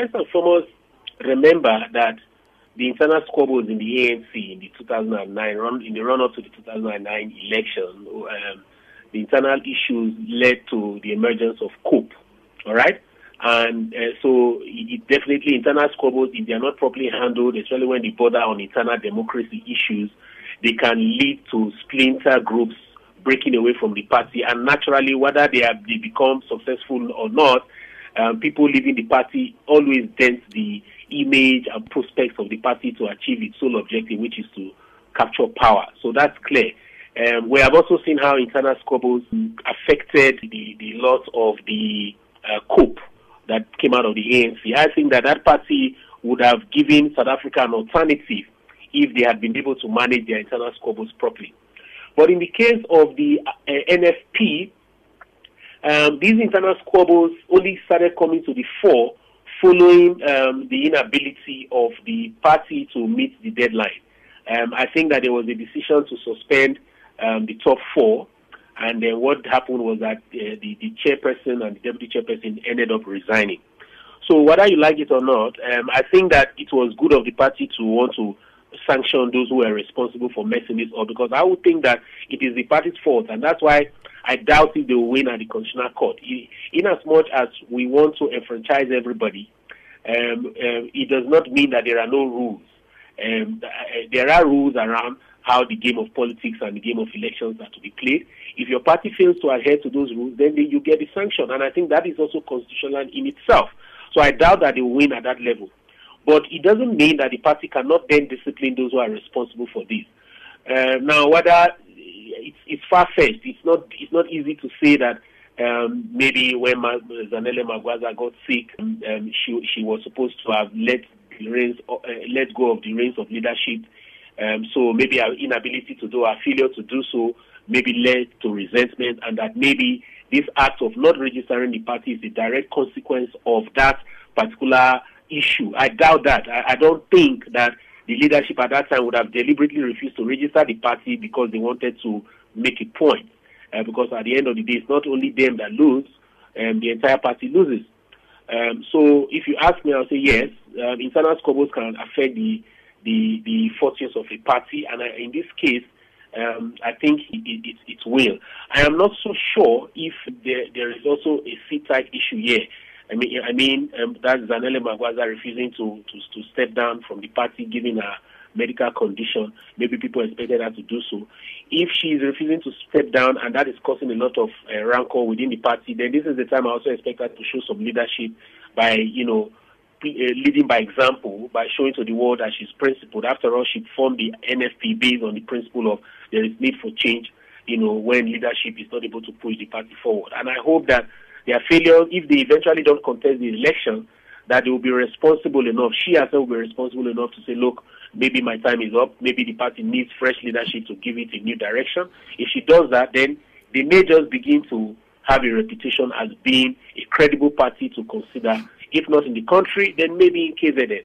first and foremost, remember that the internal squabbles in the ANC in the 2009 run in the run-up to the 2009 election, um, the internal issues led to the emergence of COPE. All right, and uh, so it definitely internal squabbles, if they are not properly handled, especially when they border on internal democracy issues, they can lead to splinter groups breaking away from the party. And naturally, whether they, have, they become successful or not, um, people leaving the party always dent the image and prospects of the party to achieve its sole objective, which is to capture power. So that's clear. Um, we have also seen how internal squabbles affected the, the loss of the uh, that came out of the ANC. I think that that party would have given South Africa an alternative if they had been able to manage their internal squabbles properly. But in the case of the uh, NFP, um, these internal squabbles only started coming to the fore following um, the inability of the party to meet the deadline. Um, I think that there was a decision to suspend um, the top four and then what happened was that uh, the, the chairperson and the deputy chairperson ended up resigning. So whether you like it or not, um, I think that it was good of the party to want to sanction those who were responsible for messing this up because I would think that it is the party's fault and that's why I doubt if they will win at the constitutional court. In as much as we want to enfranchise everybody, um, um, it does not mean that there are no rules. Um, uh, there are rules around how the game of politics and the game of elections are to be played. If your party fails to adhere to those rules, then you get the sanction. And I think that is also constitutional in itself. So I doubt that they will win at that level. But it doesn't mean that the party cannot then discipline those who are responsible for this. Uh, now, whether it's, it's far fetched, it's not, it's not easy to say that um, maybe when Ma- Zanele Magwaza got sick, um, she, she was supposed to have let, reins, uh, let go of the reins of leadership. Um, so maybe our inability to do, our failure to do so, maybe led to resentment and that maybe this act of not registering the party is a direct consequence of that particular issue. I doubt that. I, I don't think that the leadership at that time would have deliberately refused to register the party because they wanted to make a point. Uh, because at the end of the day, it's not only them that lose, um, the entire party loses. Um, so if you ask me, I'll say yes. Um, internal squabbles can affect the the the fortunes of a party, and I, in this case, um, I think it, it, it, will. I am not so sure if there, there is also a seat type issue here. I mean, I mean um, that's Magwaza refusing to, to, to step down from the party, given a medical condition. Maybe people expected her to do so. If she is refusing to step down, and that is causing a lot of uh, rancor within the party, then this is the time I also expect her to show some leadership by, you know, uh, leading by example by showing to the world that she's principled. After all, she formed the NFP based on the principle of there is need for change, you know, when leadership is not able to push the party forward. And I hope that their failure, if they eventually don't contest the election, that they will be responsible enough, she herself will be responsible enough to say, look, maybe my time is up, maybe the party needs fresh leadership to give it a new direction. If she does that, then they may just begin to have a reputation as being a credible party to consider, if not in the country, then maybe in KZN.